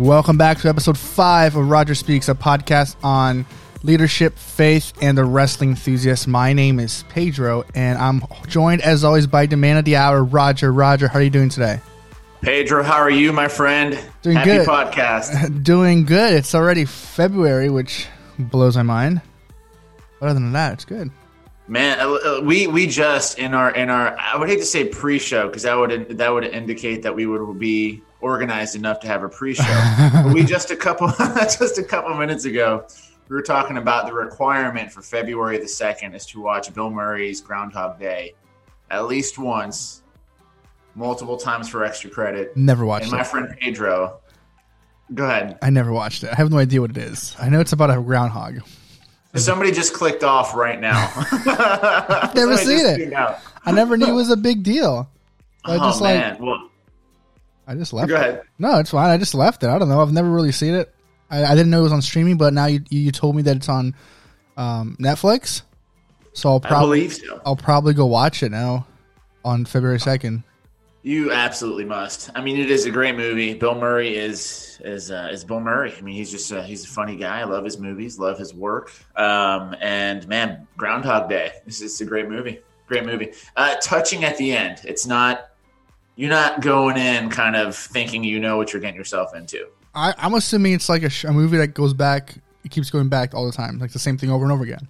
Welcome back to episode five of Roger Speaks, a podcast on leadership, faith, and the wrestling enthusiast. My name is Pedro, and I'm joined as always by the man of the hour, Roger. Roger, how are you doing today? Pedro, how are you, my friend? Doing Happy good. podcast. Doing good. It's already February, which blows my mind. Other than that, it's good. Man, uh, uh, we we just in our in our I would hate to say pre-show because that would that would indicate that we would be organized enough to have a pre-show. we just a couple just a couple minutes ago we were talking about the requirement for February the second is to watch Bill Murray's Groundhog Day at least once, multiple times for extra credit. Never watched it. And my it. friend Pedro, go ahead. I never watched it. I have no idea what it is. I know it's about a groundhog. Somebody just clicked off right now. I've never seen it. I never knew it was a big deal. I oh just like man, well, I just left go it. No, it's fine. I just left it. I don't know. I've never really seen it. I, I didn't know it was on streaming, but now you you told me that it's on um, Netflix. So I'll probably so. I'll probably go watch it now on February second. You absolutely must. I mean, it is a great movie. Bill Murray is is uh, is Bill Murray. I mean, he's just uh, he's a funny guy. I love his movies, love his work. Um, and man, Groundhog Day. This is a great movie. Great movie. Uh, touching at the end. It's not you're not going in kind of thinking you know what you're getting yourself into. I, I'm assuming it's like a, sh- a movie that goes back. It keeps going back all the time, like the same thing over and over again.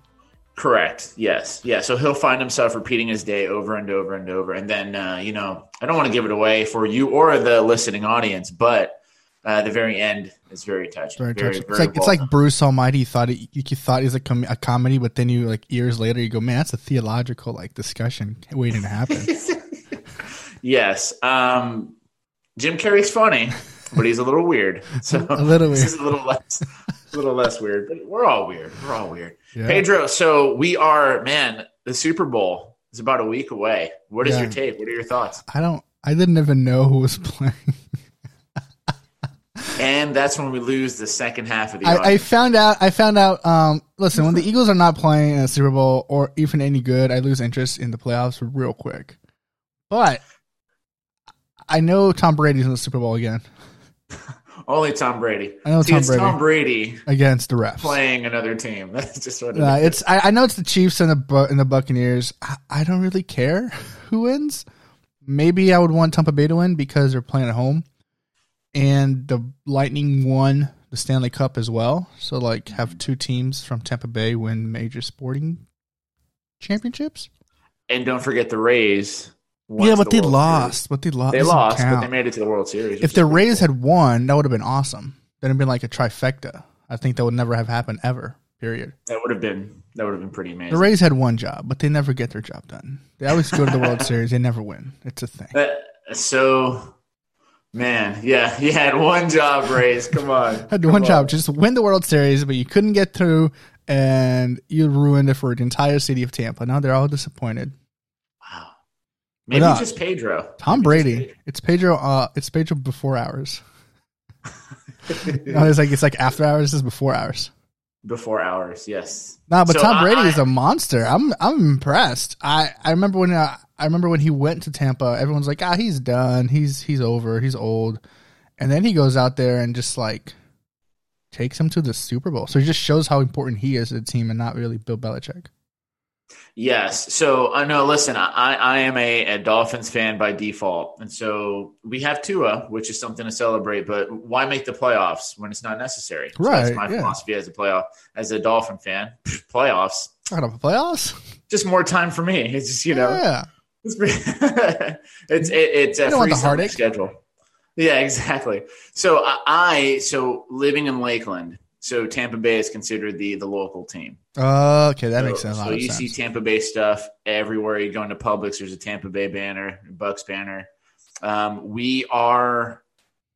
Correct. Yes. Yeah. So he'll find himself repeating his day over and over and over. And then, uh, you know, I don't want to give it away for you or the listening audience, but uh, the very end is very touching. Very Very, touching. very It's like it's like Bruce Almighty. Thought it, you thought was a, com- a comedy, but then you like years later you go, man, that's a theological like discussion waiting to happen. Yes. Um, Jim Carrey's funny, but he's a little weird. So A little this weird. is a little less, a little less weird. But we're all weird. We're all weird. Yeah. Pedro. So we are, man. The Super Bowl is about a week away. What is Yeah. your take? What are your thoughts? I don't. I didn't even know who was playing. And that's when we lose the second half of the. I, I found out. I found out. Um, listen, when the Eagles are not playing in a Super Bowl or even any good, I lose interest in the playoffs real quick. But I know Tom Brady's in the Super Bowl again Only Tom Brady. I know See, Tom it's Brady. Tom Brady against the refs. playing another team. That's just what it Uh, it's. I, I know it's the Chiefs and the Bu- and the Buccaneers. I, I don't really care who wins. Maybe I would want Tampa Bay to win because they're playing at home, and the Lightning won the Stanley Cup as well. So like, have two teams from Tampa Bay win major sporting championships. And don't forget the Rays. Won yeah, but the they World lost. But they lost. They Doesn't lost, but they made it to the World Series. if the Rays cool. had won, that would have been awesome. That'd have been like a trifecta. I think that would never have happened ever. Period. that would have been that would have been pretty amazing. The Rays had one job, but they never get their job done. They always go to the World Series. They never win. It's a thing. Uh, so, man, yeah, you had one job, Rays. Come on, Had Come one on. job, just win the World Series, but you couldn't get through, and you ruined it for the entire city of Tampa. Now they're all disappointed. Maybe not? just Pedro. Tom Maybe Brady. It's Pedro. Uh, it's Pedro before hours. no, it's like it's like after hours. Is before hours. before hours. Yes. No, but So Tom Brady I- is a monster. I'm I'm impressed. I I remember when uh, I remember when he went to Tampa. Everyone's like, ah, he's done. He's he's over. He's old. And then he goes out there and just like takes him to the Super Bowl. So it just shows how important he is to the team and not really Bill Belichick. Yes. So I uh, know. Listen, I, I am a, a Dolphins fan by default, and so we have Tua, which is something to celebrate. But why make the playoffs when it's not necessary? So Right, that's my yeah. philosophy as a playoff as a Dolphin fan. playoffs, playoffs? just more time for me. It's just you know, yeah. it's it's it, it's a free schedule. Yeah, exactly. So I, I so living in Lakeland, so Tampa Bay is considered the the local team. Oh, okay, that So- makes sense. So you sense. see Tampa Bay stuff everywhere. You go into Publix, there's a Tampa Bay banner, Bucks banner. Um, we are,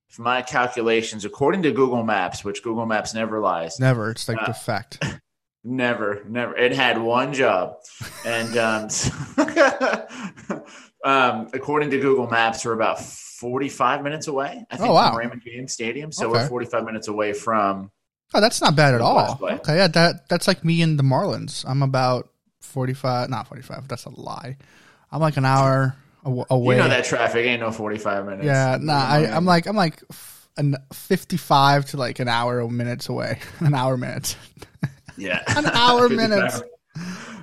from my calculations, according to Google Maps, which Google Maps never lies, Never. It's like Uh, the fact. never, never. It had one job, and um, um, according to Google Maps, we're about 45 minutes away. I think Oh, wow. from Raymond James Stadium, so Okay. we're 45 minutes away from. Oh, that's not bad at all. Play. Okay, yeah, that that's like me and the Marlins. I'm about forty five, not forty five. That's a lie. I'm like an hour away. You know that traffic ain't no 45 minutes. Yeah, nah. I, I'm like I'm like an 55 to like an hour minutes away. An hour minutes. Yeah. An hour minutes.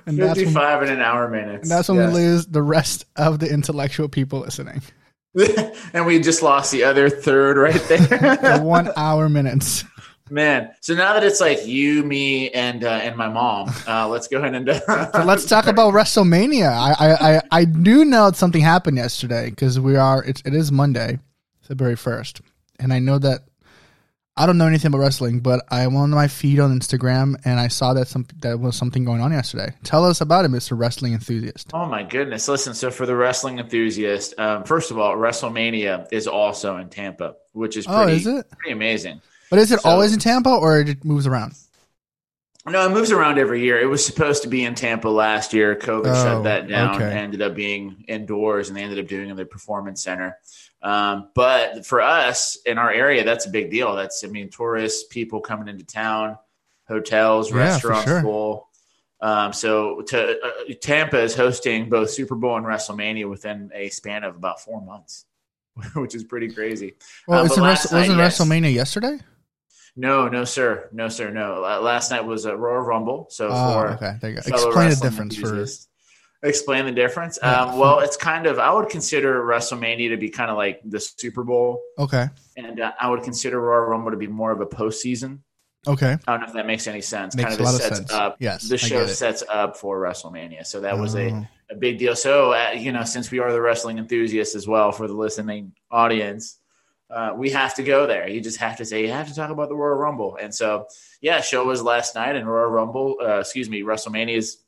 And that's when, 55 in an hour minutes. and that's when we lose the rest of the intellectual people listening. and we just lost the other third right The there. one hour minutes. Man, so now that it's like you, me, and uh, and my mom, uh, let's go ahead and. So let's talk about WrestleMania. I I, I, I do know that something happened yesterday because we are it's it is Monday, February first, and I know that I don't know anything about wrestling, but I went on my feed on Instagram and I saw that some that was something going on yesterday. Tell us about it, Mister Wrestling Enthusiast. Oh my goodness! Listen, so for the wrestling enthusiast, um, first of all, WrestleMania is also in Tampa, which is Oh, is it? pretty amazing. But is it So- always in Tampa or it moves around? No, it moves around every year. It was supposed to be in Tampa last year. COVID Oh, shut that down. okay. Ended up being indoors, and they ended up doing it in the performance center. Um, but for us in our area, that's a big deal. That's I mean, tourists, people coming into town, hotels, Yeah, restaurants sure. full. Um, so to, uh, Tampa is hosting both Super Bowl and WrestleMania within a span of about four months, which is pretty crazy. Well, it's in last Wres- wasn't night, yes. WrestleMania yesterday? No, no, sir, no, sir, no. Last night was a Royal Rumble. So Oh, for okay. There you go. Explain the difference for. enthusiasts. Explain the difference. Yeah. Um, well, it's kind of I would consider WrestleMania to be kind of like the Super Bowl, Okay. and uh, I would consider Royal Rumble to be more of a postseason. Okay. I don't know if that makes any sense. Makes kind of a lot it of sense. up. Yes, the show sets up for WrestleMania, so that was a, Oh. a big deal. So uh, you know, since we are the wrestling enthusiasts as well for the listening audience, uh, we have to go there. You just have to say you have to talk about the Royal Rumble, and so yeah, show was last night, and Royal Rumble, uh, excuse me, WrestleMania is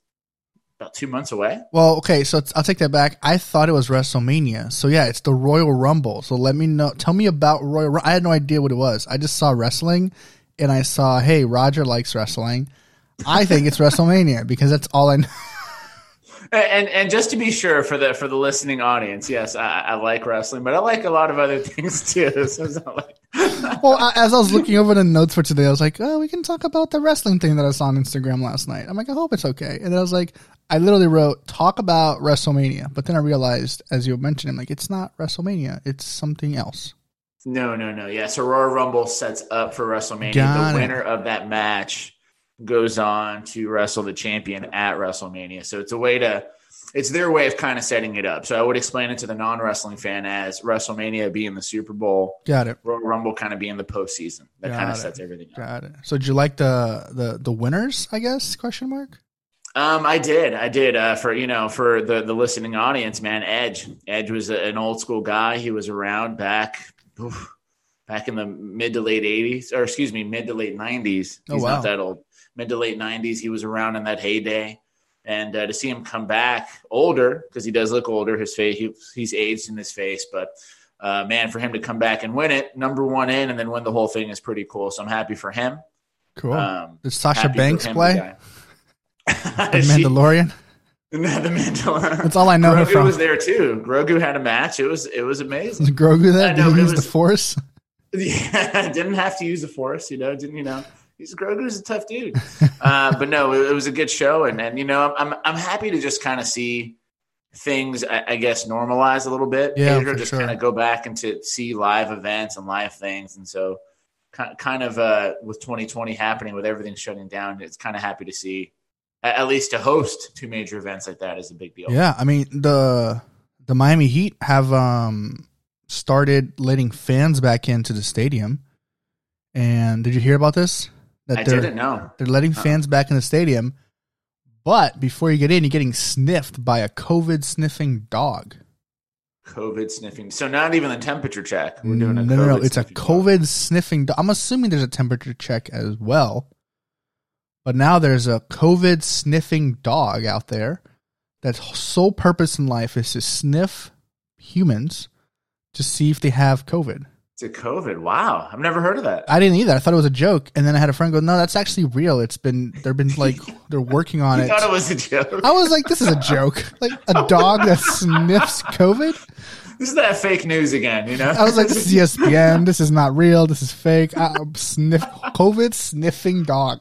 about two months away. Well, okay, so I'll take that back. I thought it was WrestleMania. So yeah, it's the Royal Rumble. So let me know. Tell me about Royal. I had no idea what it was. I just saw wrestling, and I saw, hey, Roger likes wrestling. I think it's WrestleMania because that's all I know. And and just to be sure for the for the listening audience, yes, I, I like wrestling, but I like a lot of other things too. So it's not like Well, I, as I was looking over the notes for today, I was like, oh, we can talk about the wrestling thing that I saw on Instagram last night. I'm like, I hope it's okay. And then I was like, I literally wrote talk about WrestleMania, but then I realized, as you mentioned, I'm like, it's not WrestleMania. It's something else. No, no, no. Yeah, so Royal Rumble sets up for WrestleMania. Got the it. winner of that match goes on to wrestle the champion at WrestleMania. So it's a way to it's their way of kind of setting it up. So I would explain it to the non-wrestling fan as WrestleMania being the Super Bowl, Got it. Royal Rumble kind of being the postseason. That Got kind of it. sets everything up. Got it. So did you like the the the winners? I guess question mark. Um, I did, I did. Uh, for you know, for the the listening audience, man, Edge. Edge was a, an old school guy. He was around back, oof, back in the mid to late '80s, or excuse me, mid to late '90s. He's Oh, wow. not that old. Mid to late '90s, he was around in that heyday. And uh, to see him come back older, because he does look older, his face he, he's aged in his face, but uh, man, for him to come back and win it, number one in, and then win the whole thing is pretty cool. So I'm happy for him. Cool. Um, did Sasha Banks play the guy. the She- Mandalorian? the Mandalorian. That's all I know Grogu from. was there too. Grogu had a match. It was it was amazing. Was Grogu that? Did know, he use was- the Force? Yeah, didn't have to use the force, you know. Didn't you know? He's Grogu's a tough dude. uh, but no, it, it was a good show, and and you know, I'm I'm happy to just kind of see things, I, I guess, normalize a little bit. Yeah, just sure. kind of go back and to see live events and live things, and so ki- kind of uh, with 2020 happening, with everything shutting down, it's kind of happy to see. At least to host two major events like that is a big deal. Yeah, I mean the the Miami Heat have um started letting fans back into the stadium. And did you hear about this? That I didn't know. they're letting Uh-uh. fans back in the stadium, but before you get in, you're getting sniffed by a COVID sniffing dog. COVID sniffing. So not even the temperature check. We're doing a no, COVID no, no. It's a sniffing dog. COVID sniffing dog. I'm assuming there's a temperature check as well, but now there's a COVID sniffing dog out there that's sole purpose in life is to sniff humans to see if they have COVID. A COVID. Wow, I've never heard of that. I didn't either. I thought it was a joke, and then I had a friend go, "No, that's actually real. It's been they've been like they're working on I it." thought it was a joke. I was like, "This is a joke. Like a dog that sniffs COVID." This is that fake news again. You know. I was like, "This is ESPN. This is not real. This is fake." I, sniff COVID sniffing dog.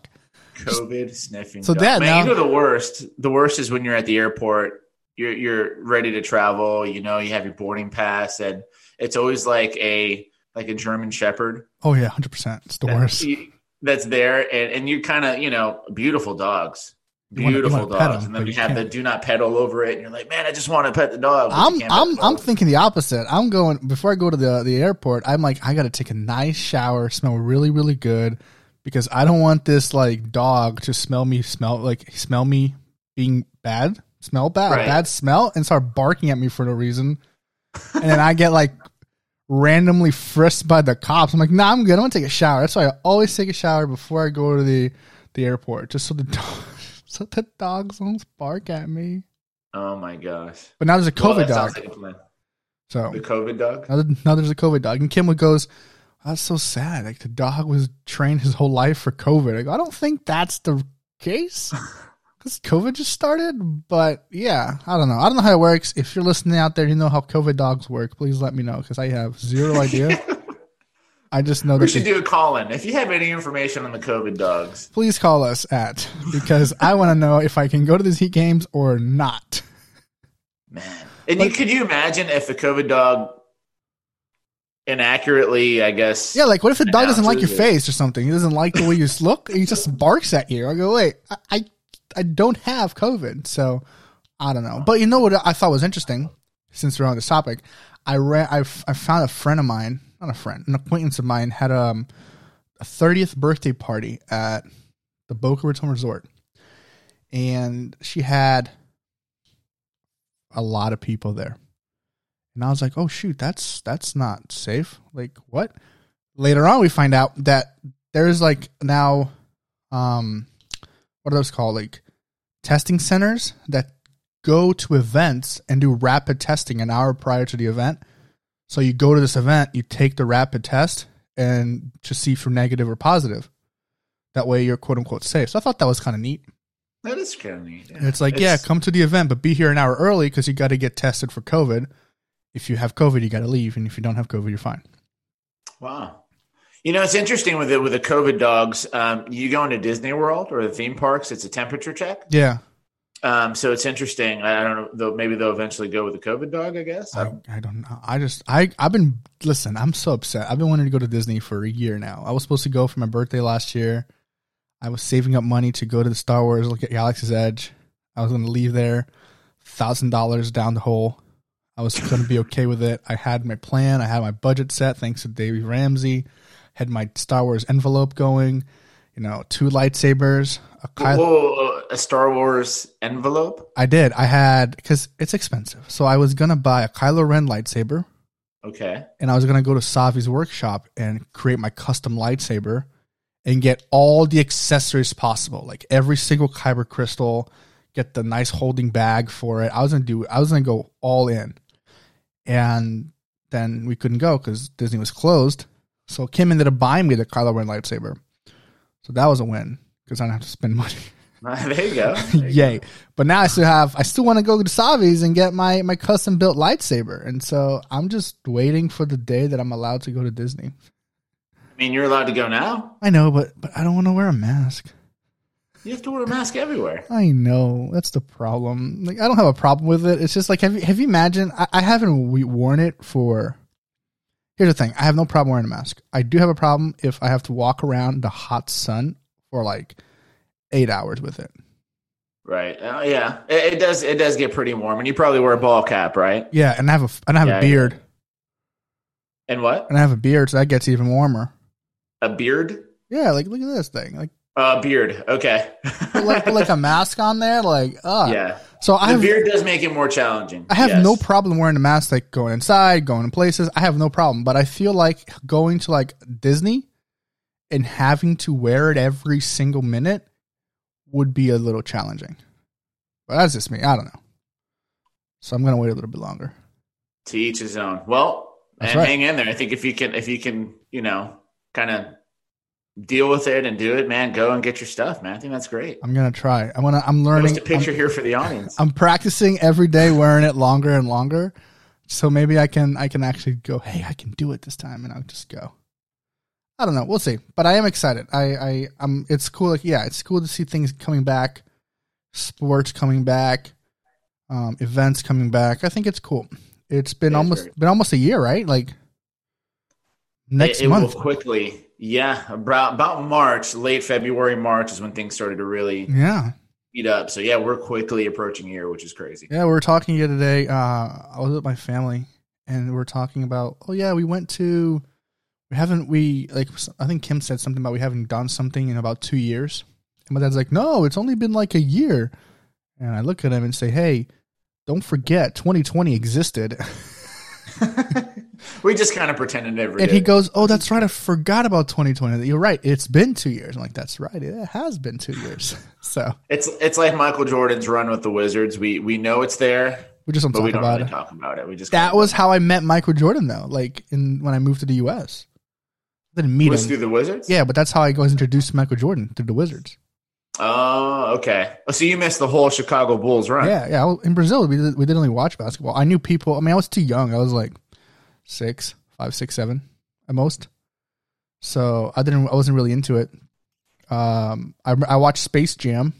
COVID sniffing. So dog. that man, now- you know the worst. The worst is when you're at the airport. You're you're ready to travel. You know, you have your boarding pass, and it's always like a like a German Shepherd. Oh yeah, hundred percent. It's the that- worst. you- That's there, and, and you kind of, you know, beautiful dogs, You wanna- you beautiful wanna pet dogs, 'em, and then you you have the do not pet all over it, and you're like, man, I just want to pet the dog. I'm I'm I'm thinking the opposite. I'm going before I go to the the airport. I'm like I got to take a nice shower, smell really really good, because I don't want this like dog to smell me smell like smell me being bad, smell bad, Right. bad smell, and start barking at me for no reason, and then I get like randomly frisked by the cops. I'm like, nah, I'm good. I'm gonna take a shower. That's why I always take a shower before I go to the the airport, just so the dog, so the dogs don't bark at me. Oh my gosh. But now there's a COVID sounds dog, like so The COVID dog. now, now there's a COVID dog. And Kim goes, That's so sad. Like the dog was trained his whole life for COVID. I go, I don't think that's the case. Because COVID just started. But yeah, I don't know. I don't know how it works. If you're listening out there, you know how COVID dogs work, please let me know because I have zero idea. I just know We that should they- do a call in. If you have any information on the COVID dogs, please call us at because I want to know if I can go to these Heat games or not. man. And you could you imagine if the COVID dog inaccurately, I guess. Yeah, like what if the dog doesn't like your it. face or something? He doesn't like the way you look. He just barks at you. I go, wait, I, I, I don't have COVID, so I don't know. But you know what I thought was interesting, since we're on this topic, I ran, I, f- I found a friend of mine, not a friend, an acquaintance of mine had um, a thirtieth birthday party at the Boca Raton Resort, and she had a lot of people there. And I was like, "Oh shoot, that's that's not safe." Like what? Later on, we find out that there's like now, um, what are those called? Like testing centers that go to events and do rapid testing an hour prior to the event. So you go to this event, you take the rapid test, and to see if you're negative or positive. That way, you're quote unquote safe. So I thought that was kind of neat. That is kind of neat. It's like, yeah, come to the event, but be here an hour early because you got to get tested for COVID. If you have COVID, you got to leave, and if you don't have COVID, you're fine. Wow. You know, it's interesting with the with the COVID dogs. Um, you go into Disney World or the theme parks, it's a temperature check. Yeah, Um, so it's interesting. I I don't know. Though maybe they'll eventually go with the COVID dog. I guess. I I, don't- I don't know. I just I I've been listen. I'm so upset. I've been wanting to go to Disney for a year now. I was supposed to go for my birthday last year. I was saving up money to go to the Star Wars look at Galaxy's Edge. I was going to leave there, thousand dollars down the hole. I was going to be okay with it. I had my plan. I had my budget set thanks to Dave Ramsey. Had my Star Wars envelope going. You know, two lightsabers. A Kylo- Whoa, a Star Wars envelope. I did. I had because it's expensive, so I was gonna buy a Kylo Ren lightsaber. Okay. and I was gonna go to Savi's workshop and create my custom lightsaber and get all the accessories possible, like every single kyber crystal, get the nice holding bag for it. I was gonna do I was gonna go all in. And then we couldn't go because Disney was closed. So Kim ended up buying me the Kylo Ren lightsaber. So that was a win because I don't have to spend money. Ah, there you go. There you Yay. But now I still have I still want to go to Savi's and get my my custom built lightsaber. And so I'm just waiting for the day that I'm allowed to go to Disney. I mean, you're allowed to go now. I know, but but I don't want to wear a mask. You have to wear a mask everywhere. I know. That's the problem. Like I don't have a problem with it. It's just like have you have you imagined I, I haven't we- worn it for Here's the thing. I have no problem wearing a mask. I do have a problem if I have to walk around the hot sun for like 8 hours with it. Right. Uh, yeah. It, it does. It does get pretty warm, and you probably wear a ball cap, right? Yeah, and I have a and I have Yeah, a beard. And what? And I have a beard so that gets even warmer. A beard? Yeah, like look at this thing. Like Uh, beard. Okay. like like a mask on there, like uh yeah. So I The have beard does make it more challenging. I have Yes. no problem wearing a mask, like going inside, going in places. I have no problem, but I feel like going to like Disney and having to wear it every single minute would be a little challenging. But that's just me. I don't know. So I'm gonna wait a little bit longer. to each his own. Well, That's and right. hang in there. I think if you can, if you can, you know, kind of deal with it and do it, man, go and get your stuff, man. I think that's great. I'm gonna try. I wanna. I'm learning. Post a picture here for the audience. I'm practicing every day wearing it longer and longer. So maybe I can I can actually go, hey, I can do it this time and I'll just go. I don't know. We'll see. But I am excited. I, I I'm it's cool like yeah, it's cool to see things coming back, sports coming back, um, events coming back. I think it's cool. It's been It almost been almost a year, right? Like next it, it month. will quickly. Yeah, about about March, late February, March is when things started to really yeah, heat up. So yeah, we're quickly approaching here, which is crazy. yeah. We were talking the other day. Uh, I was with my family, and we were talking about. Oh yeah, we went to. We haven't. We like. I think Kim said something about we haven't done something in about two years. And my dad's like, "No, it's only been like a year." And I look at him and say, "Hey, don't forget, 2020 existed." we just kind of pretended never. And did. he goes, "Oh, that's right. I forgot about 2020. You're right. It's been two years." I'm like, "That's right. It has been two years." So It's it's like Michael Jordan's run with the Wizards. We we know it's there, we just don't talk we don't about really it. talk about it. We just That was how I met Michael Jordan, though. Like in when I moved to the U.S. I didn't meet was him. through the Wizards. Yeah, but that's how I was introduced to Michael Jordan through the Wizards. Oh, okay. Oh, so you missed the whole Chicago Bulls run. Yeah, yeah. In Brazil, we did, we didn't only watch basketball. I knew people. I mean, I was too young. I was like six, five, six, seven at most. So I didn't. I wasn't really into it. Um, I I watched Space Jam.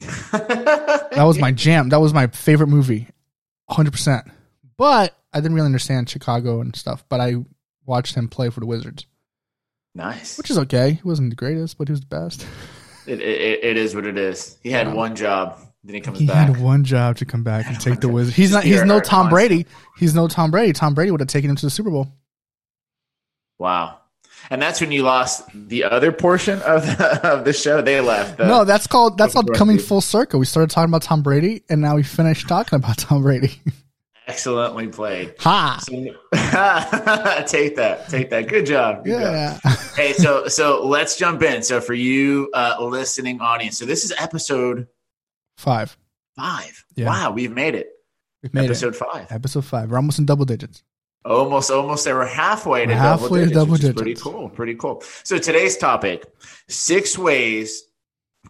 That was my jam. That was my favorite movie, hundred percent. But I didn't really understand Chicago and stuff. But I watched him play for the Wizards, nice. which is okay. He wasn't the greatest, but he was the best. It, it, it is what it is. He had Yeah. one job, then he comes He back. had one job to come back and take the job. Wizards. He's not. He's no Tom Brady. He's no Tom Brady. Tom Brady would have taken him to the Super Bowl. Wow. And that's when you lost the other portion of the, of the show. They left. The, no, that's called that's called coming full circle. We started talking about Tom Brady, and now we finished talking about Tom Brady. excellently played. ha! So, take that. Take that. Good job. Good job. Yeah. hey, so so let's jump in. So for you uh, listening audience, so this is episode Five. five. Yeah. Wow, we've made it. We've made episode it. five. Episode five. We're almost in double digits. Almost, almost. They were halfway to We're double halfway to digits, double which is pretty cool. Pretty cool. So today's topic: six ways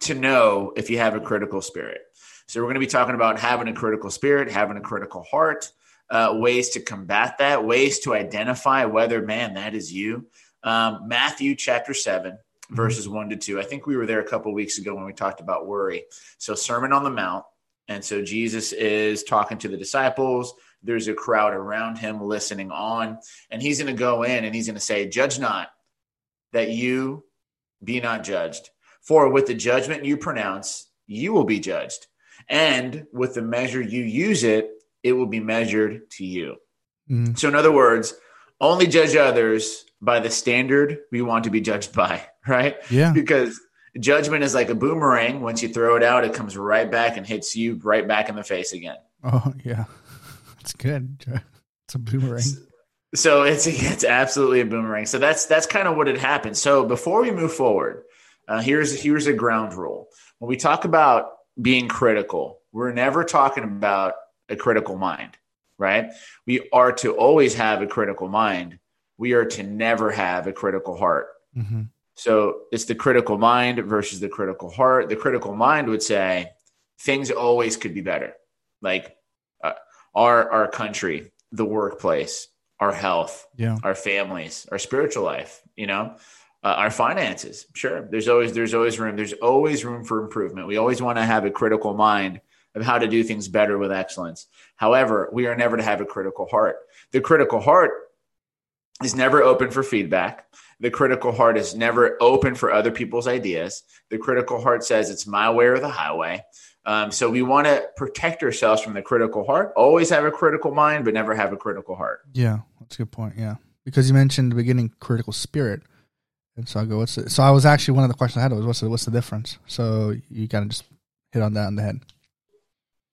to know if you have a critical spirit. So we're going to be talking about having a critical spirit, having a critical heart, uh, ways to combat that, ways to identify whether, man, that is you. Um, Matthew chapter 7, verses 1 to 2. I think we were there a couple weeks ago when we talked about worry. So, Sermon on the Mount. And so, Jesus is talking to the disciples. There's a crowd around him listening on. And he's going to go in and he's going to say, Judge not that you be not judged. For with the judgment you pronounce, you will be judged. And with the measure you use it, it will be measured to you. Mm. So, in other words, only judge others by the standard we want to be judged by, right? Yeah. Because judgment is like a boomerang. Once you throw it out, it comes right back and hits you right back in the face again. Oh yeah. That's good. It's a boomerang. So it's it's absolutely a boomerang. So that's that's kind of what had happened. So before we move forward, uh, here's here's a ground rule. When we talk about being critical, we're never talking about a critical mind, right? We are to always have a critical mind. We are to never have a critical heart. hmm So it's the critical mind versus the critical heart. The critical mind would say things always could be better, like uh, our our country, the workplace, our health, Yeah. our families, our spiritual life. You know, uh, our finances. Sure, there's always there's always room. There's always room for improvement. We always want to have a critical mind of how to do things better with excellence. However, we are never to have a critical heart. The critical heart is never open for feedback. The critical heart is never open for other people's ideas. The critical heart says it's my way or the highway. Um, so we want to protect ourselves from the critical heart. Always have a critical mind, but never have a critical heart. Yeah. That's a good point. Yeah. Because you mentioned the beginning critical spirit. And so I go, what's it? So I was actually one of the questions I had was what's the what's the difference? So you kind of just hit on that on the head.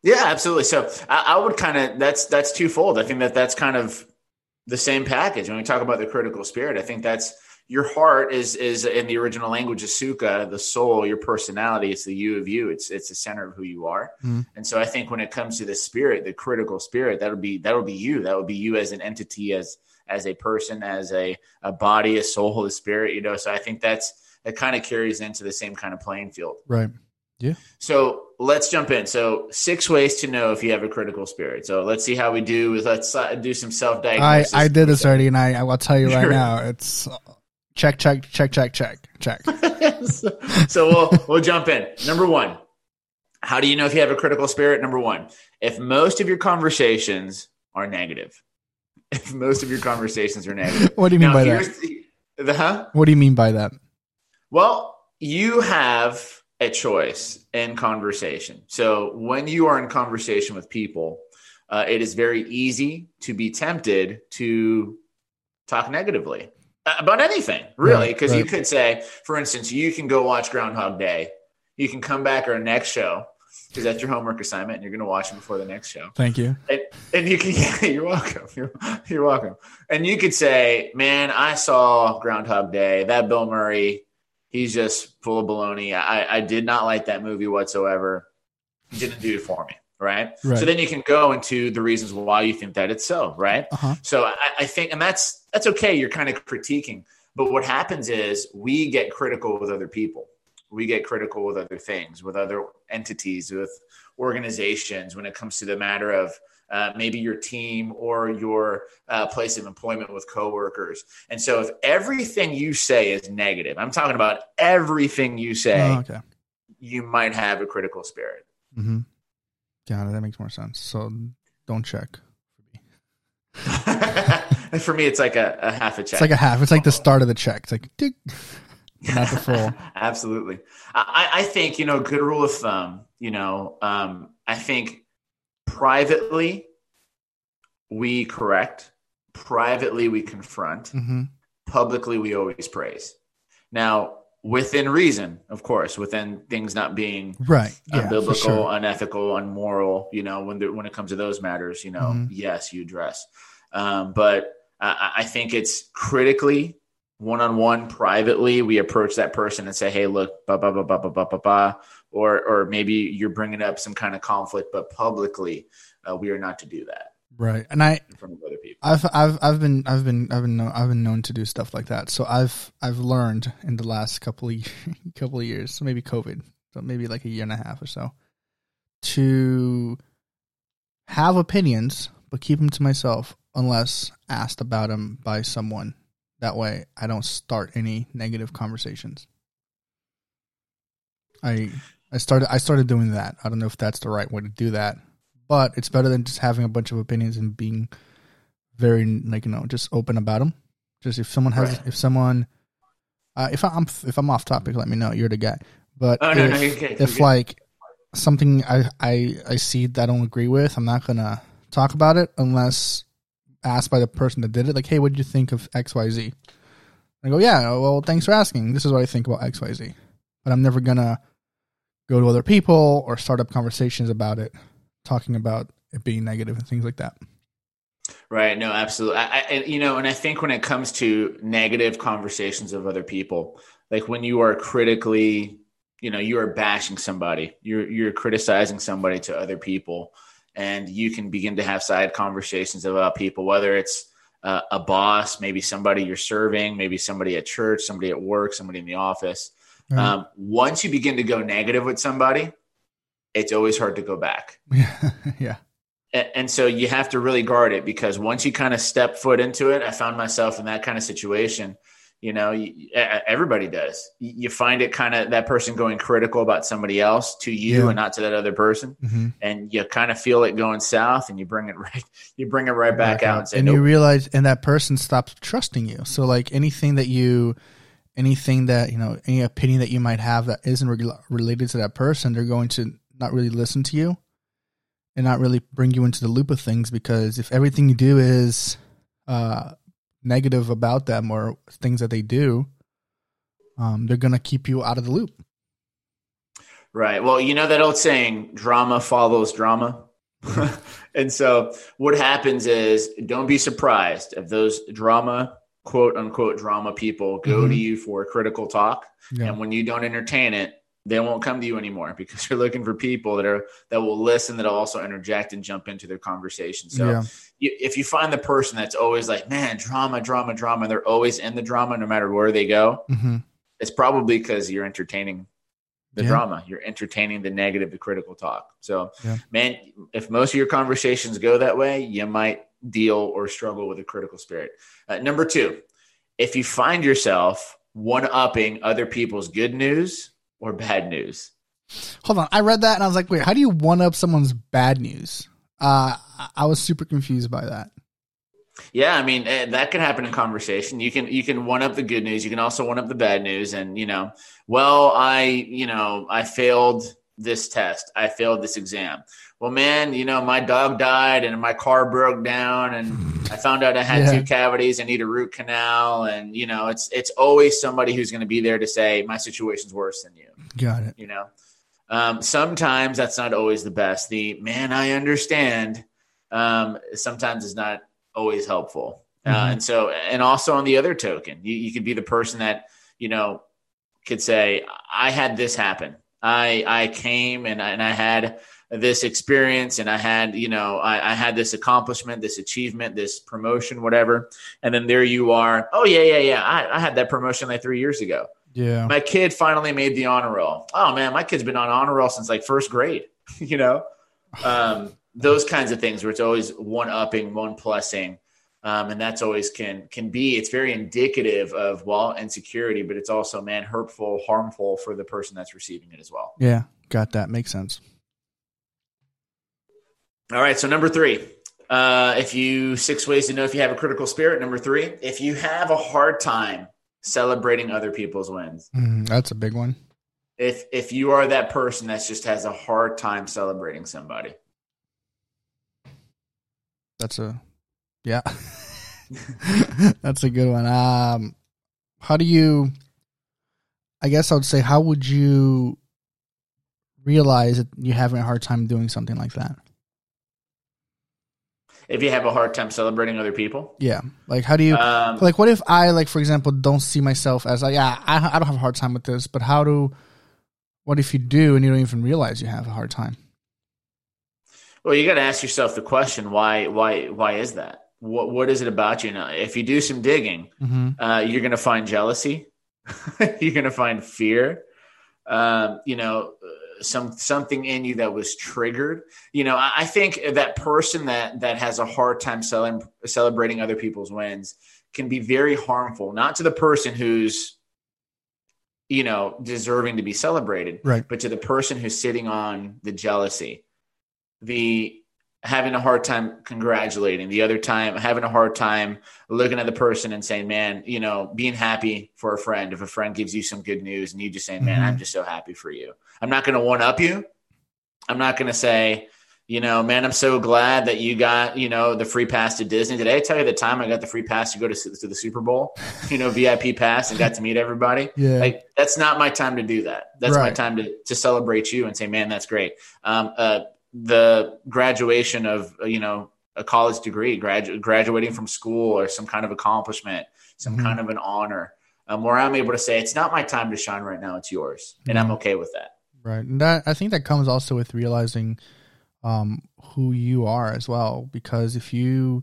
Yeah, absolutely. So I, I would kind of that's that's twofold. I think that that's kind of the same package when we talk about the critical spirit. I think that's your heart is is in the original language is sukha, the soul, your personality. It's the you of you. It's it's the center of who you are. Mhm. And so I think when it comes to the spirit, the critical spirit, that'll be that'll be you. That would be you as an entity, as as a person, as a a body, a soul, a spirit. You know. So I think that's that kind of carries into the same kind of playing field. Right. So let's jump in. So six ways to know if you have a critical spirit. So let's see how we do. Let's uh, do some self I, diagnosis. I did this already, and I, I will tell you right now, it's uh, check, check, check, check, check, check. so, so we'll we'll jump in. Number one, how do you know if you have a critical spirit? Number one, if most of your conversations are negative. If most of your conversations are negative. What do you mean Now, by that? the- The huh? What do you mean by that? Well, you have a choice in conversation. So when you are in conversation with people, uh, it is very easy to be tempted to talk negatively about anything, really. Because right, right. you could say, for instance, you can go watch Groundhog Day. You can come back our next show because that's your homework assignment, and you're going to watch it before the next show. Thank you. And, and you can, yeah, you're welcome. You're, you're welcome. And you could say, "Man, I saw Groundhog Day. That Bill Murray, he's just full of baloney. I, I did not like that movie whatsoever. He didn't do it for me." Right? right? So then you can go into the reasons why you think that it's so, right? Uh-huh. So I, I think, and that's that's okay. You're kind of critiquing, but what happens is we get critical with other people we get critical with other things, with other entities, with organizations when it comes to the matter of uh, maybe your team or your uh, place of employment with coworkers. And so, if everything you say is negative, I'm talking about everything you say, oh, okay. you might have a critical spirit. Mm-hmm. Got it. That makes more sense. So, don't check. for me, it's like a, a, half a check. It's like a half. It's like the start of the check. It's like, not the full. Absolutely. I, I, think, you know, good rule of thumb, you know, um, I think privately we correct, privately we confront, mm-hmm. publicly we always praise. Now, within reason, of course, within things not being right, yeah, unbiblical, sure. unethical, unmoral, you know, when, when it comes to those matters, you know, mm-hmm. yes, you address. Um, but I, I think it's critically one on one privately, we approach that person and say, "Hey, look, ba ba ba ba ba ba ba," or or maybe you're bringing up some kind of conflict, but publicly, uh, we are not to do that. Right, and I in front of other people. I've I've I've been I've been I've been known, I've been known to do stuff like that. So I've I've learned in the last couple of couple of years, so maybe COVID, so maybe like a year and a half or so, to have opinions but keep them to myself unless asked about them by someone that way, I don't start any negative conversations. I I started I started doing that. I don't know if that's the right way to do that, but it's better than just having a bunch of opinions and being very like you know just open about them. Just if someone has right. if someone uh, if I'm if I'm off topic, let me know. You're the guy. But oh, if, no, no, if like something I, I I see that I don't agree with, I'm not gonna talk about it unless asked by the person that did it, like, hey, what did you think of XYZ? I go, yeah, well, thanks for asking. This is what I think about XYZ. But I'm never going to go to other people or start up conversations about it, talking about it being negative and things like that. Right. No, absolutely. I, I, you know, and I think when it comes to negative conversations of other people, like when you are critically, you know, you are bashing somebody, you're you're criticizing somebody to other people and you can begin to have side conversations about people, whether it's uh, a boss, maybe somebody you're serving, maybe somebody at church, somebody at work, somebody in the office. Um, once you begin to go negative with somebody, it's always hard to go back. yeah. And, and so you have to really guard it because once you kind of step foot into it, I found myself in that kind of situation you know, everybody does. You find it kind of that person going critical about somebody else to you yeah. and not to that other person, mm-hmm. and you kind of feel it going south, and you bring it right, you bring it right back, back out, and, and nope. you realize, and that person stops trusting you. So, like anything that you, anything that you know, any opinion that you might have that isn't re- related to that person, they're going to not really listen to you, and not really bring you into the loop of things because if everything you do is uh, negative about them or things that they do, um, they're going to keep you out of the loop. Right. Well, you know that old saying, drama follows drama. and so what happens is don't be surprised if those drama, quote unquote, drama people go mm-hmm. to you for critical talk. Yeah. And when you don't entertain it, they won't come to you anymore because you're looking for people that are that will listen that'll also interject and jump into their conversation so yeah. you, if you find the person that's always like man drama drama drama they're always in the drama no matter where they go mm-hmm. it's probably because you're entertaining the yeah. drama you're entertaining the negative the critical talk so man if most of your conversations go that way you might deal or struggle with a critical spirit uh, number two if you find yourself one upping other people's good news or bad news. Hold on, I read that and I was like, wait, how do you one up someone's bad news? Uh, I was super confused by that. Yeah, I mean eh, that can happen in conversation. You can you can one up the good news. You can also one up the bad news. And you know, well, I you know I failed this test. I failed this exam. Well, man, you know my dog died and my car broke down, and I found out I had Yeah. two cavities. I need a root canal, and you know it's it's always somebody who's going to be there to say my situation's worse than you Got it. you know um, sometimes that's not always the best the man i understand um, sometimes is not always helpful uh, Mhm. and so and also on the other token you, you could be the person that you know could say i had this happen i i came and I, and I had this experience and i had you know I, I had this accomplishment this achievement this promotion whatever and then there you are oh yeah yeah yeah i, I had that promotion like three years ago Yeah. my kid finally made the honor roll. Oh man, my kid's been on honor roll since like first grade. you know, um, those kinds of things where it's always one upping, one plussing, um, and that's always can can be. It's very indicative of well insecurity, but it's also man hurtful, harmful for the person that's receiving it as well. Yeah. Got that. Makes sense. All right, so number three. Uh, if you six ways to know if you have a critical spirit. Number three, if you have a hard time celebrating other people's wins. Mm, that's a big one. if if you are that person that just has a hard time celebrating somebody That's a yeah. That's a good one. Um how do you I guess I would say how would you realize that you're having a hard time doing something like that? If you have a hard time celebrating other people Yeah. Like how do you um, like what if I like for example don't see myself as like yeah, I I don't have a hard time with this, but how do what if you do and you don't even realize you have a hard time? well you got to ask yourself the question why why why is that what what is it about you now if you do some digging Mhm. uh, you're going to find jealousy you're going to find fear um, you know some something in you that was triggered you know i, I think that person that that has a hard time selling, celebrating other people's wins can be very harmful not to the person who's you know deserving to be celebrated Right. but to the person who's sitting on the jealousy the having a hard time congratulating the other time having a hard time looking at the person and saying man you know being happy for a friend if a friend gives you some good news and you just saying man Mhm. i'm just so happy for you i'm not going to one up you. I'm not going to say you know man i'm so glad that you got you know the free pass to disney did i tell you the time i got the free pass to go to, to the super bowl you know vip pass and got to meet everybody. Yeah. like that's not my time to do that. That's my time to, to celebrate you and say man that's great. Um, uh, the graduation of you know a college degree gradu- graduating from school or some kind of accomplishment some Mhm. kind of an honor um, where i'm able to say it's not my time to shine right now it's yours and i'm Mhm. okay with that Right. And that I think that comes also with realizing um who you are as well. Because if you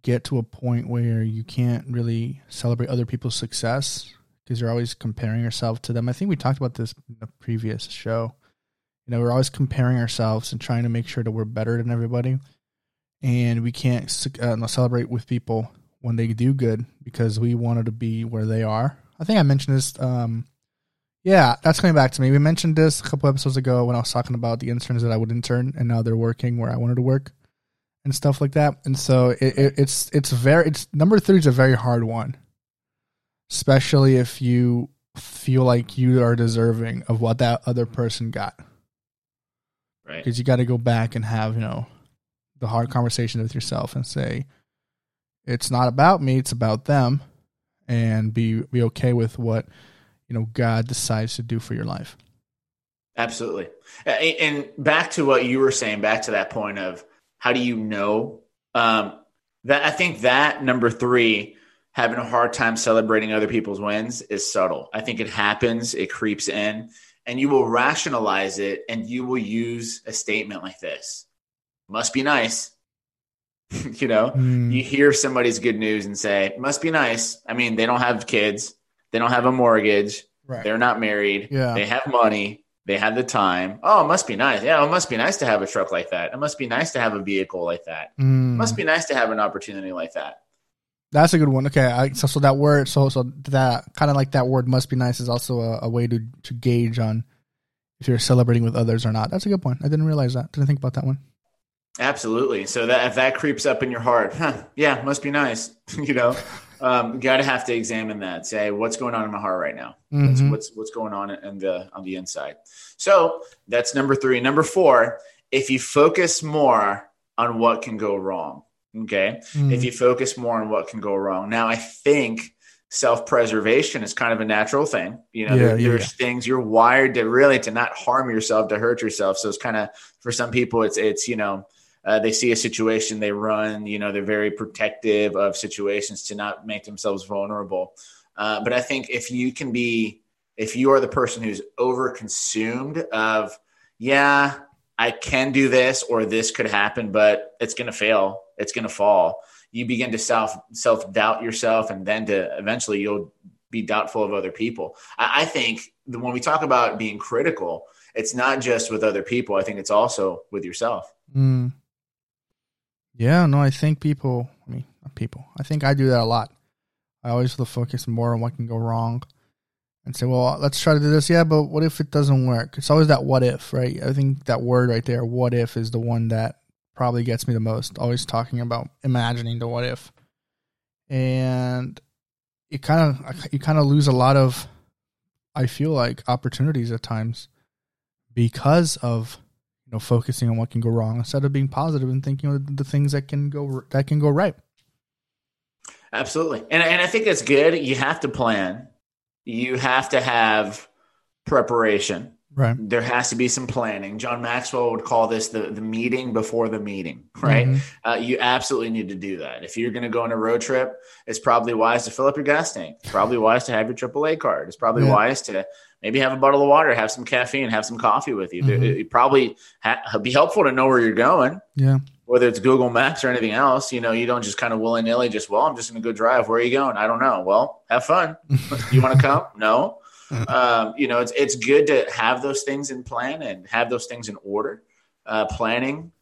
get to a point where you can't really celebrate other people's success because you're always comparing yourself to them. I think we talked about this in a previous show. You know, we're always comparing ourselves and trying to make sure that we're better than everybody. And we can't uh, celebrate with people when they do good because we wanted to be where they are. I think I mentioned this um, yeah, that's coming back to me. We mentioned this a couple episodes ago when I was talking about the interns that I would intern, and now they're working where I wanted to work, and stuff like that. And so it, it, it's it's very it's number three is a very hard one, especially if you feel like you are deserving of what that other person got, right because you got to go back and have you know the hard conversation with yourself and say, it's not about me, it's about them, and be be okay with what you know God decides to do for your life. Absolutely. And back to what you were saying, back to that point of how do you know? Um, that I think that number three, having a hard time celebrating other people's wins, is subtle. I think it happens, it creeps in, and you will rationalize it, and you will use a statement like this: "Must be nice." you know, Mm, you hear somebody's good news and say, "Must be nice." I mean, they don't have kids, they don't have a mortgage, right. they're not married. Yeah. They have money. They have the time. Oh, it must be nice. Yeah, it must be nice to have a truck like that. It must be nice to have a vehicle like that. Mm, must be nice to have an opportunity like that. That's a good one. Okay, I, so so that word, so so that kind of like that word must be nice is also a, a way to to gauge on if you're celebrating with others or not. That's a good point. I didn't realize that. Didn't think about that one. Absolutely. So that if that creeps up in your heart, huh, yeah, must be nice. you know, um, got to have to examine that. Say, what's going on in my heart right now? Mm-hmm. What's, what's what's going on in the on the inside? So that's number three. Number four, if you focus more on what can go wrong, okay, mm-hmm. if you focus more on what can go wrong. Now, I think self preservation is kind of a natural thing. You know, yeah, there, yeah, there's yeah. things you're wired to really to not harm yourself, to hurt yourself. So it's kind of for some people, it's it's you know uh, they see a situation, they run. You know, they're very protective of situations to not make themselves vulnerable. Uh, but I think if you can be, if you are the person who's over consumed of, yeah, I can do this or this could happen, but it's going to fail. It's going to fall. You begin to self self doubt yourself, and then to eventually you'll be doubtful of other people. I, I think when we talk about being critical, it's not just with other people. I think it's also with yourself. Mm. Yeah, no, I think people, I mean, people, I think I do that a lot. I always focus more on what can go wrong and say, well, let's try to do this. Yeah, but what if it doesn't work? It's always that what if, right? I think that word right there, what if, is the one that probably gets me the most. Always talking about imagining the what if. And you kind of you kind of lose a lot of I feel like opportunities at times because of you know focusing on what can go wrong instead of being positive and thinking of the things that can go that can go right absolutely and, and i think that's good you have to plan you have to have preparation right there has to be some planning john maxwell would call this the, the meeting before the meeting right mm-hmm. uh, you absolutely need to do that if you're going to go on a road trip it's probably wise to fill up your gas tank it's probably wise to have your aaa card it's probably yeah. wise to maybe have a bottle of water, have some caffeine, have some coffee with you. Mm-hmm. It, it probably ha- be helpful to know where you're going. Yeah. Whether it's Google Maps or anything else, you know, you don't just kind of willy nilly just, well, I'm just going to go drive. Where are you going? I don't know. Well, have fun. you want to come? No. Um, you know, it's, it's good to have those things in plan and have those things in order. Uh, planning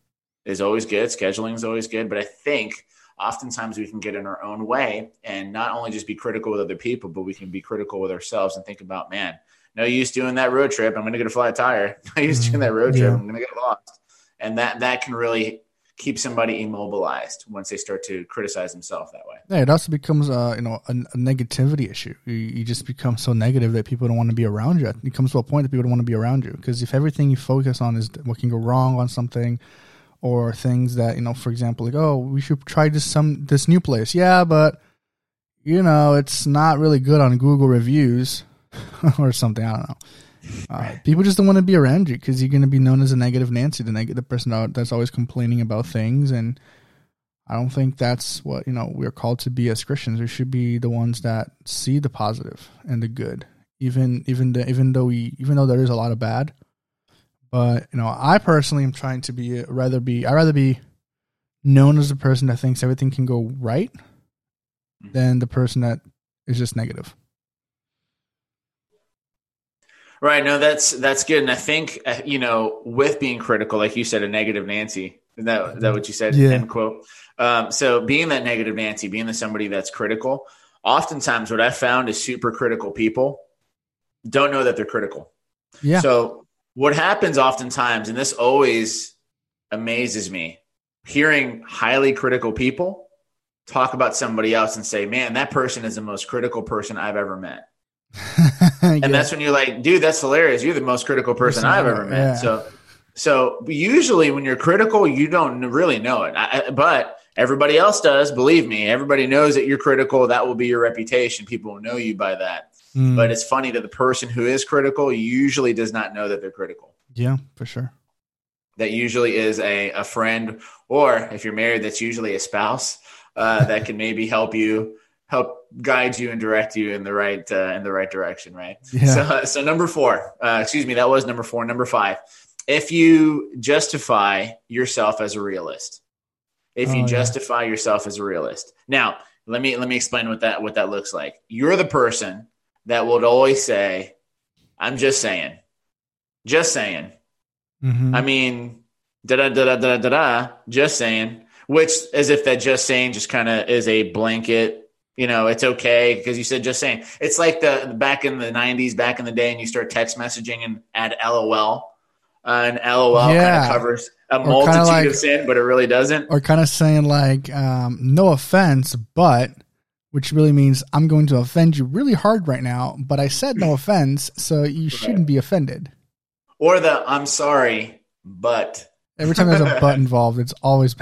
is always good. Scheduling is always good. But I think oftentimes we can get in our own way and not only just be critical with other people, but we can be critical with ourselves and think about, man, no use doing that road trip. I'm going to get a flat tire. No use doing that road trip. Yeah. I'm going to get lost. And that that can really keep somebody immobilized once they start to criticize themselves that way. Yeah, it also becomes uh, you know a, a negativity issue. You, you, just become so negative that people don't want to be around you. It comes to a point that people don't want to be around you because if everything you focus on is what can go wrong on something, or things that you know, for example, like oh, we should try this some this new place. Yeah, but you know, it's not really good on Google reviews. or something. I don't know. Uh, people just don't want to be around you because you're going to be known as a negative Nancy, the negative person that's always complaining about things. And I don't think that's what you know we're called to be as Christians. We should be the ones that see the positive and the good, even even the, even though we even though there is a lot of bad. But you know, I personally am trying to be rather be I rather be known as the person that thinks everything can go right mm-hmm. than the person that is just negative. Right. No, that's that's good. And I think uh, you know, with being critical, like you said, a negative Nancy. Is that is that what you said? Yeah. End quote. Um, so being that negative Nancy, being the somebody that's critical, oftentimes what I found is super critical people don't know that they're critical. Yeah. So what happens oftentimes, and this always amazes me, hearing highly critical people talk about somebody else and say, "Man, that person is the most critical person I've ever met." and yeah. that's when you're like, dude, that's hilarious. You're the most critical person I've ever met. Yeah. So, so usually when you're critical, you don't really know it, I, but everybody else does. Believe me, everybody knows that you're critical. That will be your reputation. People will know you by that. Mm. But it's funny that the person who is critical usually does not know that they're critical. Yeah, for sure. That usually is a, a friend, or if you're married, that's usually a spouse uh, that can maybe help you help guide you and direct you in the right uh, in the right direction, right? Yeah. So, uh, so number four, uh, excuse me, that was number four. Number five, if you justify yourself as a realist, if oh, you justify yeah. yourself as a realist, now let me let me explain what that what that looks like. You're the person that would always say, "I'm just saying, just saying." Mm-hmm. I mean, da da da da da da da, just saying. Which, as if that just saying just kind of is a blanket you know, it's okay because you said just saying. It's like the back in the '90s, back in the day, and you start text messaging and add LOL. uh, an LOL kind of covers a kinda multitude like- of sin, but it really doesn't. or kind of saying like um, no offense but which really means i'm going to offend you really hard right now but i said no offense so you shouldn't be offended Or the I'm sorry, but every time there's a but involved it's always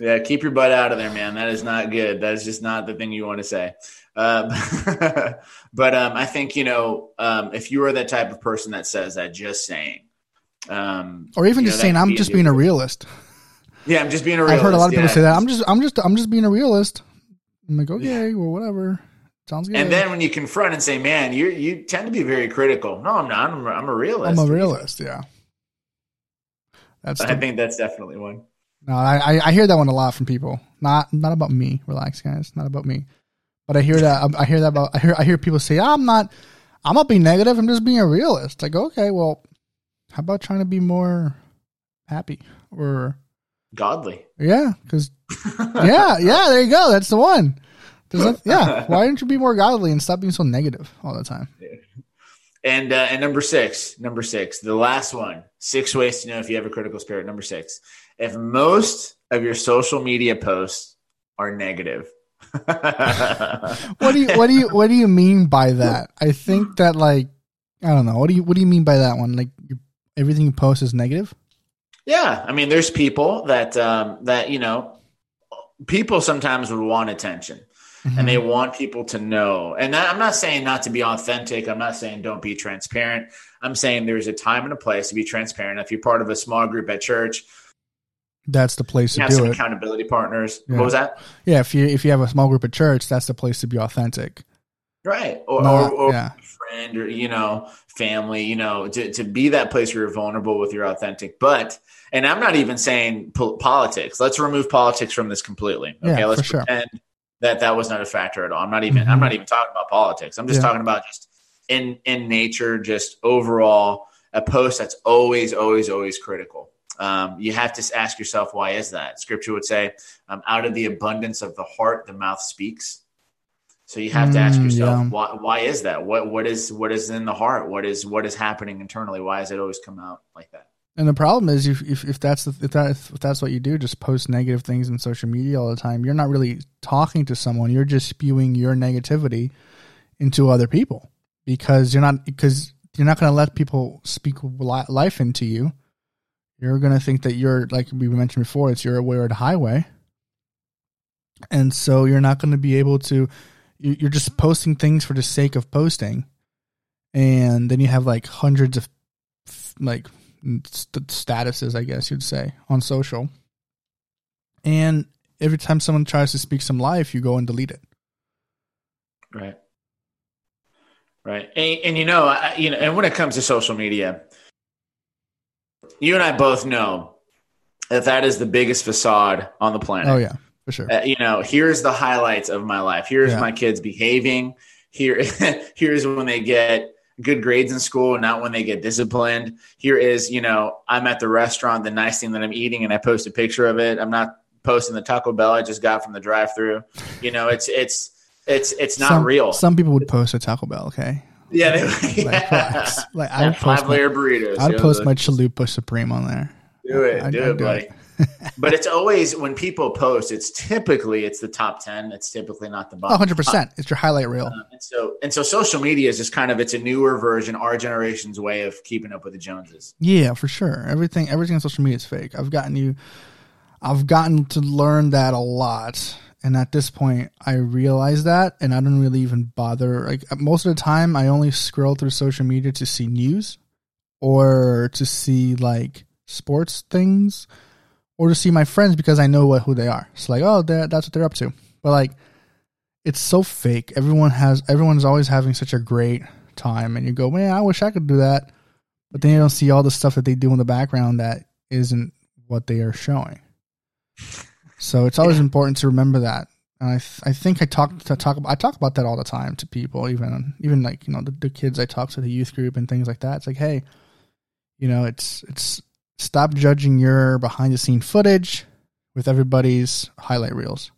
yeah, keep your butt out of there, man. That is not good. That is just not the thing you want to say. Um, but um, I think you know um, if you are that type of person that says that, just saying, um, or even you know, just saying i'm just being a realist Yeah, I'm just being a realist. i've heard a lot of people yeah. say that i'm just i'm just i'm just being a realist i'm like okay well whatever sounds good And then when you confront and say, "Man, you you tend to be very critical." No, I'm not. I'm, I'm a realist. i'm a realist yeah that's I think that's definitely one. No, I, I hear that one a lot from people. Not not about me. Relax, guys. Not about me. But I hear that I hear that about I hear I hear people say I'm not I'm not being negative. I'm just being a realist. Like okay, well, how about trying to be more happy or Godly. yeah, because yeah yeah there you go. That's the one. Not, yeah. Why don't you be more godly and stop being so negative all the time? And uh, and number six, number six, the last one, six ways to know if you have a critical spirit. Number six, if most of your social media posts are negative. What do you what do you what do you mean by that? I think that like I don't know. What do you what do you mean by that one? Like everything you post is negative? Yeah, I mean, there's people that um, that you know, people sometimes would want attention, and they want people to know. And I'm not saying not to be authentic. I'm not saying don't be transparent. I'm saying there's a time and a place to be transparent. If you're part of a small group at church, That's the place to do some it. accountability partners. Yeah. What was that? Yeah, if you if you have a small group at church, that's the place to be authentic. Right, or, Not- or, or yeah. friend, or you know, family. You know, to to be that place where you're vulnerable with your authentic. But and I'm not even saying po- politics. Let's remove politics from this completely. Yeah, Okay, let's for sure. pretend that that was not a factor at all. I'm not even. Mhm. I'm not even talking about politics. I'm just Yeah. talking about just in in nature, just overall a post that's always, always, always critical. Um, you have to ask yourself, why is that? Scripture would say, um, out of the abundance of the heart, the mouth speaks. So you have to ask Mm, yourself, yeah. why, why is that? What, what is, what is in the heart? What is, what is happening internally? Why does it always come out like that? And the problem is if if, if that's the, if that if that's what you do, just post negative things in social media all the time. You're not really talking to someone. You're just spewing your negativity into other people because you're not because you're not going to let people speak life into you. You're going to think that you're like we mentioned before. It's your the highway, and so you're not going to be able to. you- You're just posting things for the sake of posting, and then you have like hundreds of like st- statuses, I guess you'd say, on social. And every time someone tries to speak some life, you go and delete it. Right. Right. And, and you know, I, you know, and when it comes to social media, you and I both know that that is the biggest facade on the planet. Oh yeah, for sure. Uh, you know, here's the highlights of my life. Here's Yeah. my kids behaving. Here, here's when they get good grades in school, not when they get disciplined. Here is, you know, I'm at the restaurant, the nice thing that I'm eating, and I post a picture of it. I'm not posting the Taco Bell I just got from the drive-through. You know, it's it's it's it's not some, real. Some people would post a Taco Bell. Okay, yeah, they, like, yeah. relax. Like I would post my, five-layer burritos. I'd you know, post the- my chalupa supreme on there. Do it, I'd- do I'd it, do buddy. it. but it's always when people post, it's typically it's the top ten. It's typically not the bottom. 100. percent It's your highlight reel. Um, and so and so social media is just kind of it's a newer version, our generation's way of keeping up with the Joneses. Yeah, for sure. Everything everything on social media is fake. I've gotten you I've gotten to learn that a lot. And at this point I realize that and I don't really even bother like most of the time I only scroll through social media to see news or to see like sports things or to see my friends because I know what who they are. It's like, oh, that's what they're up to. But like it's so fake. Everyone has everyone's always having such a great time and you go, "Man, I wish I could do that." but then you don't see all the stuff that they do in the background that isn't what they are showing. So it's always Yeah. important to remember that. And I, th- I think I talk to talk about I talk about that all the time to people, even even like you know the, the kids I talk to the youth group and things like that. It's like, hey, you know, it's it's stop judging your behind the scene footage with everybody's highlight reels.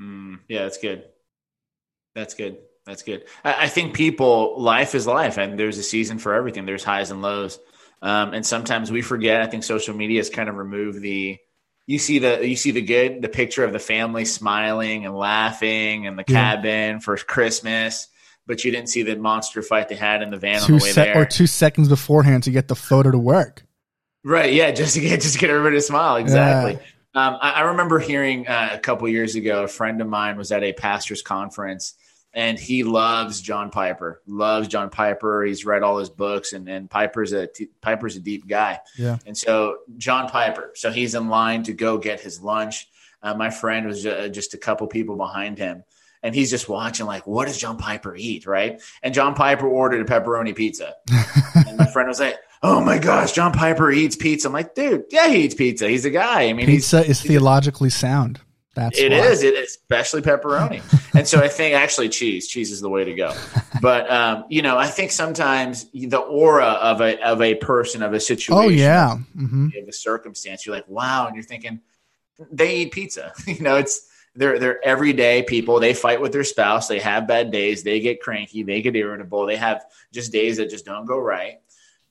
Mm, yeah, that's good. That's good. That's good. I, I think people, life is life, and there's a season for everything. There's highs and lows. Um, and sometimes we forget. I think social media has kind of removed the you see the you see the good, the picture of the family smiling and laughing and the yeah. cabin for Christmas, but you didn't see the monster fight they had in the van two on the way there, or two seconds beforehand to get the photo to work. Right? Yeah, just to get just to get everybody to smile. Exactly. Yeah. Um, I, I, remember hearing uh, a couple years ago, a friend of mine was at a pastor's conference and he loves John Piper. Loves John Piper. He's read all his books, and, and Piper's a Piper's a deep guy. Yeah. And so John Piper. So he's in line to go get his lunch. Uh, my friend was just a couple people behind him, and he's just watching like, what does John Piper eat, right? And John Piper ordered a pepperoni pizza, and my friend was like. Oh my gosh, John Piper eats pizza. I'm like, dude, yeah, he eats pizza. He's a guy. I mean, pizza is theologically sound. That's it is. It, especially pepperoni. and so I think actually cheese, cheese is the way to go. But um, you know, I think sometimes the aura of a of a person of a situation, oh yeah, mm-hmm. of a circumstance, you're like, wow, and you're thinking they eat pizza. you know, it's they're they're everyday people. They fight with their spouse. They have bad days. They get cranky. They get irritable. They have just days that just don't go right.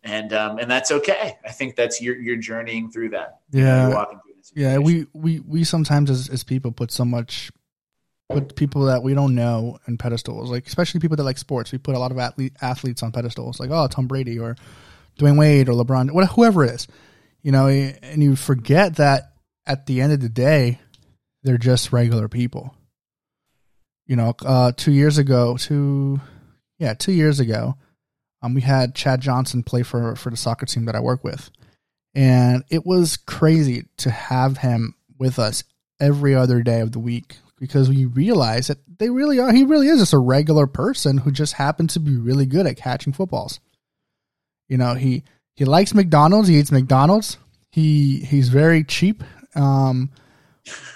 And um, and that's okay. I think that's you're you're journeying through that. Yeah. You know, yeah, we, we, we sometimes as, as people put so much put people that we don't know in pedestals, like especially people that like sports. We put a lot of athlete, athletes on pedestals, like oh Tom Brady or Dwyane Wade or LeBron, whatever, whoever it is, you know, and you forget that at the end of the day, they're just regular people. You know, uh, two years ago, two yeah, two years ago, um, we had Chad Johnson play for for the soccer team that I work with, and it was crazy to have him with us every other day of the week because we realized that they really are he really is just a regular person who just happens to be really good at catching footballs. You know, he he likes McDonald's, he eats McDonald's. He he's very cheap. Um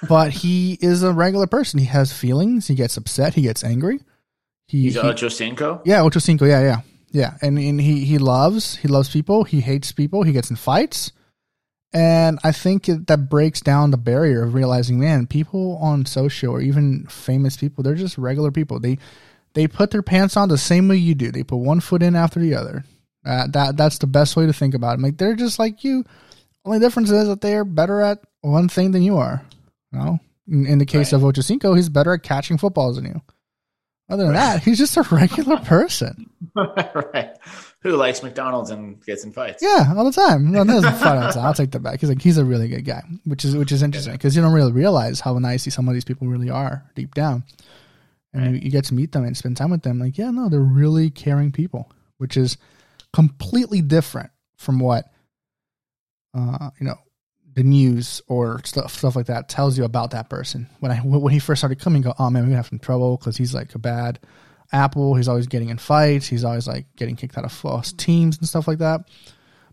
but he is a regular person. He has feelings, he gets upset, he gets angry. He, he's he, Ocho Cinco? Yeah, Ocho Cinco, yeah, yeah. Yeah, and, and he he loves he loves people. He hates people. He gets in fights, and I think it, that breaks down the barrier of realizing, man, people on social or even famous people, they're just regular people. They they put their pants on the same way you do. They put one foot in after the other. Uh, that that's the best way to think about it. Like they're just like you. Only difference is that they are better at one thing than you are. You know, in, in the case right. of Ocho Cinco, he's better at catching footballs than you. Other than right. that, he's just a regular person. right. Who likes McDonald's and gets in fights? Yeah, all the time. No, I'll take that back. He's like he's a really good guy, which is which is interesting because you don't really realize how nice some of these people really are deep down, and right. you, you get to meet them and spend time with them. Like, yeah, no, they're really caring people, which is completely different from what uh, you know the news or stuff stuff like that tells you about that person. When I when he first started coming, go, oh man, we going to have some trouble because he's like a bad apple. He's always getting in fights. He's always like getting kicked out of false teams and stuff like that.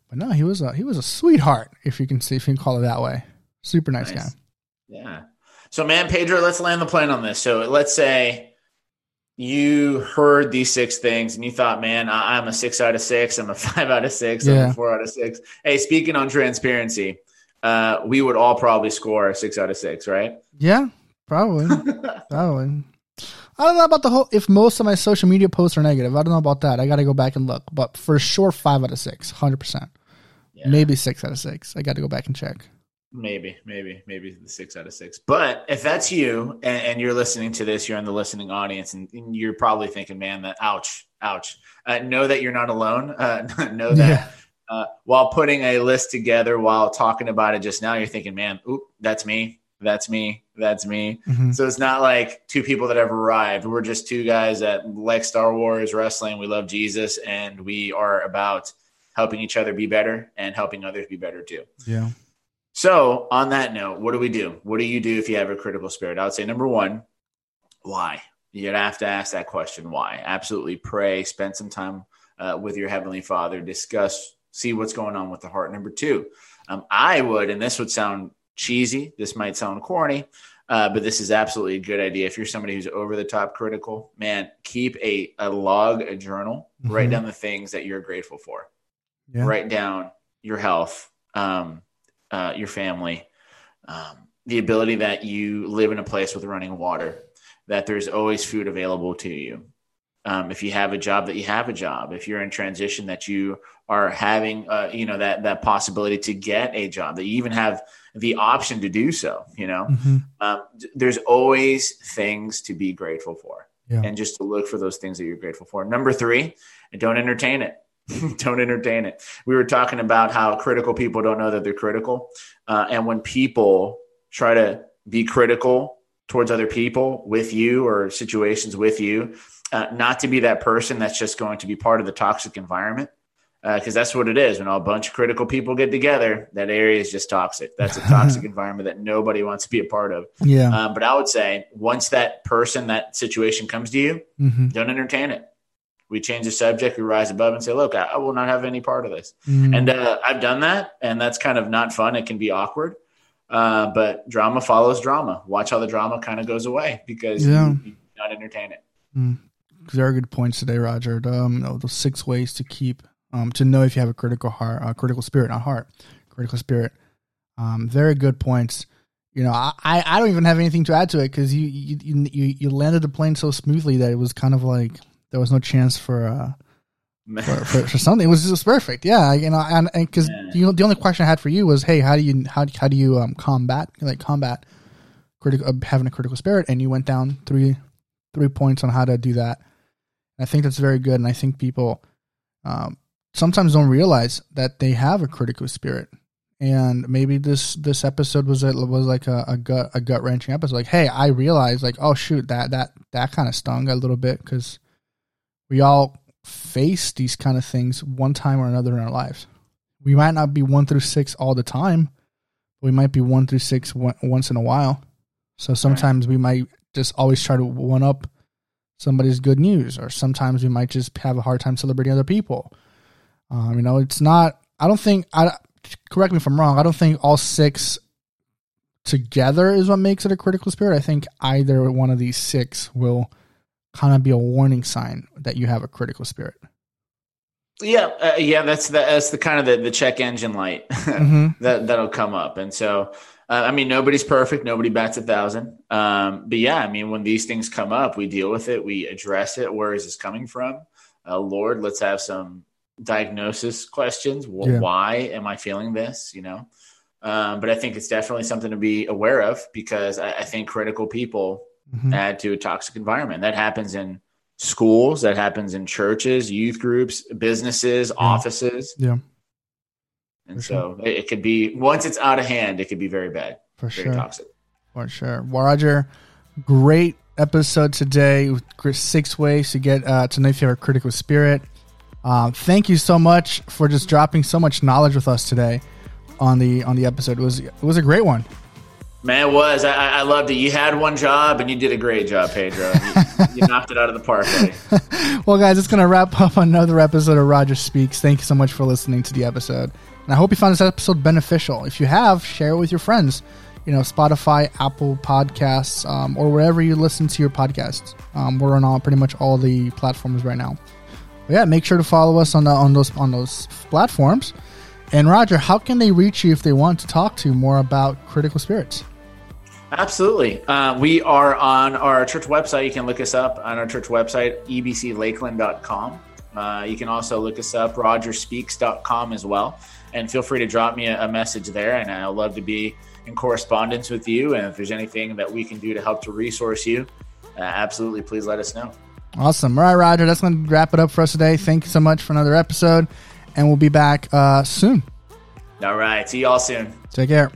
But no, he was a he was a sweetheart, if you can see if you can call it that way. Super nice, nice. guy. Yeah. So man, Pedro, let's land the plane on this. So let's say you heard these six things and you thought, man, I- am a six out of six. I'm a five out of six. Yeah. I'm a four out of six. Hey, speaking on transparency, uh, we would all probably score six out of six, right? Yeah, probably. probably. I don't know about the whole. If most of my social media posts are negative, I don't know about that. I got to go back and look. But for sure, five out of six, hundred percent. Maybe six out of six. I got to go back and check. Maybe, maybe, maybe the six out of six. But if that's you and, and you're listening to this, you're in the listening audience, and, and you're probably thinking, "Man, that ouch, ouch." Uh, know that you're not alone. Uh, know that. Yeah uh, while putting a list together, while talking about it just now, you're thinking, man, oop, that's me. That's me. That's me. Mm-hmm. So it's not like two people that have arrived. We're just two guys that like Star Wars wrestling. We love Jesus and we are about helping each other be better and helping others be better too. Yeah. So, on that note, what do we do? What do you do if you have a critical spirit? I would say number one, why? You'd have to ask that question why. Absolutely pray, spend some time uh, with your Heavenly Father, discuss see what's going on with the heart. Number two, um, I would, and this would sound cheesy, this might sound corny, uh, but this is absolutely a good idea. If you're somebody who's over the top critical, man, keep a, a log, a journal, mm-hmm. write down the things that you're grateful for. Yeah. Write down your health, um, uh, your family, um, the ability that you live in a place with running water, that there's always food available to you, Um, if you have a job, that you have a job. If you're in transition, that you are having, uh, you know, that that possibility to get a job. That you even have the option to do so. You know, Mm-hmm. um, there's always things to be grateful for, Yeah. and just to look for those things that you're grateful for. Number three, don't entertain it. don't entertain it. We were talking about how critical people don't know that they're critical, uh, and when people try to be critical towards other people with you or situations with you, uh, not to be that person that's just going to be part of the toxic environment. Because that's what it is. When a bunch of critical people get together, that area is just toxic. That's a toxic environment that nobody wants to be a part of. Yeah. Um, but I would say once that person, that situation comes to you, mm-hmm. don't entertain it. We change the subject, we rise above and say, look, I, I will not have any part of this. Mm-hmm. And uh, I've done that, and that's kind of not fun. It can be awkward. Uh, but drama follows drama. Watch how the drama kind of goes away because Yeah. you, you not entertain it. Very good points today, Roger. The, Um, those six ways to keep um, to know if you have a critical heart, uh, critical spirit, not heart, critical spirit. Um, very good points. You know, I, I don't even have anything to add to it because you, you you you landed the plane so smoothly that it was kind of like there was no chance for uh for, for, for something. It was just perfect. Yeah, you know, and because you know, the only question I had for you was, hey, how do you how how do you um combat like combat critical uh, having a critical spirit? And you went down three three points on how to do that. I think that's very good, and I think people um, sometimes don't realize that they have a critical spirit. And maybe this this episode was a, was like a, a gut a gut wrenching episode. Like, hey, I realized like, oh shoot, that that that kind of stung a little bit because we all face these kind of things one time or another in our lives. We might not be one through six all the time. But we might be one through six one, once in a while. So sometimes we might just always try to one up somebody's good news, or sometimes we might just have a hard time celebrating other people. Um, you know, it's not. I don't think. I correct me if I'm wrong. I don't think all six together is what makes it a critical spirit. I think either one of these six will kind of be a warning sign that you have a critical spirit. Yeah, uh, yeah, that's the that's the kind of the, the check engine light Mm-hmm. that that'll come up, and so uh, I mean nobody's perfect, nobody bats a thousand, um, but yeah, I mean when these things come up, we deal with it, we address it. Where is this coming from, uh, Lord? Let's have some diagnosis questions. Well, Yeah. Why am I feeling this? You know, um, but I think it's definitely something to be aware of because I, I think critical people Mhm. add to a toxic environment. That happens in schools, that happens in churches, youth groups, businesses, offices. Yeah, And For so it, it could be once it's out of hand, it could be very bad, for very sure. toxic. For sure. Well, Roger, great episode today. with Six ways to get uh, to know if you have a critical spirit. Um, thank you so much for just dropping so much knowledge with us today on the on the episode. It was it was a great one. Man, it was. I, I I loved it. You had one job and you did a great job, Pedro. You, you knocked it out of the park. Well, guys, it's going to wrap up another episode of Roger Speaks. Thank you so much for listening to the episode. And I hope you found this episode beneficial. If you have, share it with your friends. You know, Spotify, Apple Podcasts, um, or wherever you listen to your podcasts. Um, we're on all pretty much all the platforms right now. But yeah, make sure to follow us on the, on those on those platforms. And Roger, how can they reach you if they want to talk to you more about critical spirits? Absolutely. Uh, we are on our church website. You can look us up on our church website, ebclakeland.com. Uh, you can also look us up, rogerspeaks.com as well. And feel free to drop me a, message there. And I'd love to be in correspondence with you. And if there's anything that we can do to help to resource you, uh, absolutely, please let us know. Awesome. All right, Roger, that's going to wrap it up for us today. Thank you so much for another episode. And we'll be back uh, soon. All right. See you all soon. Take care.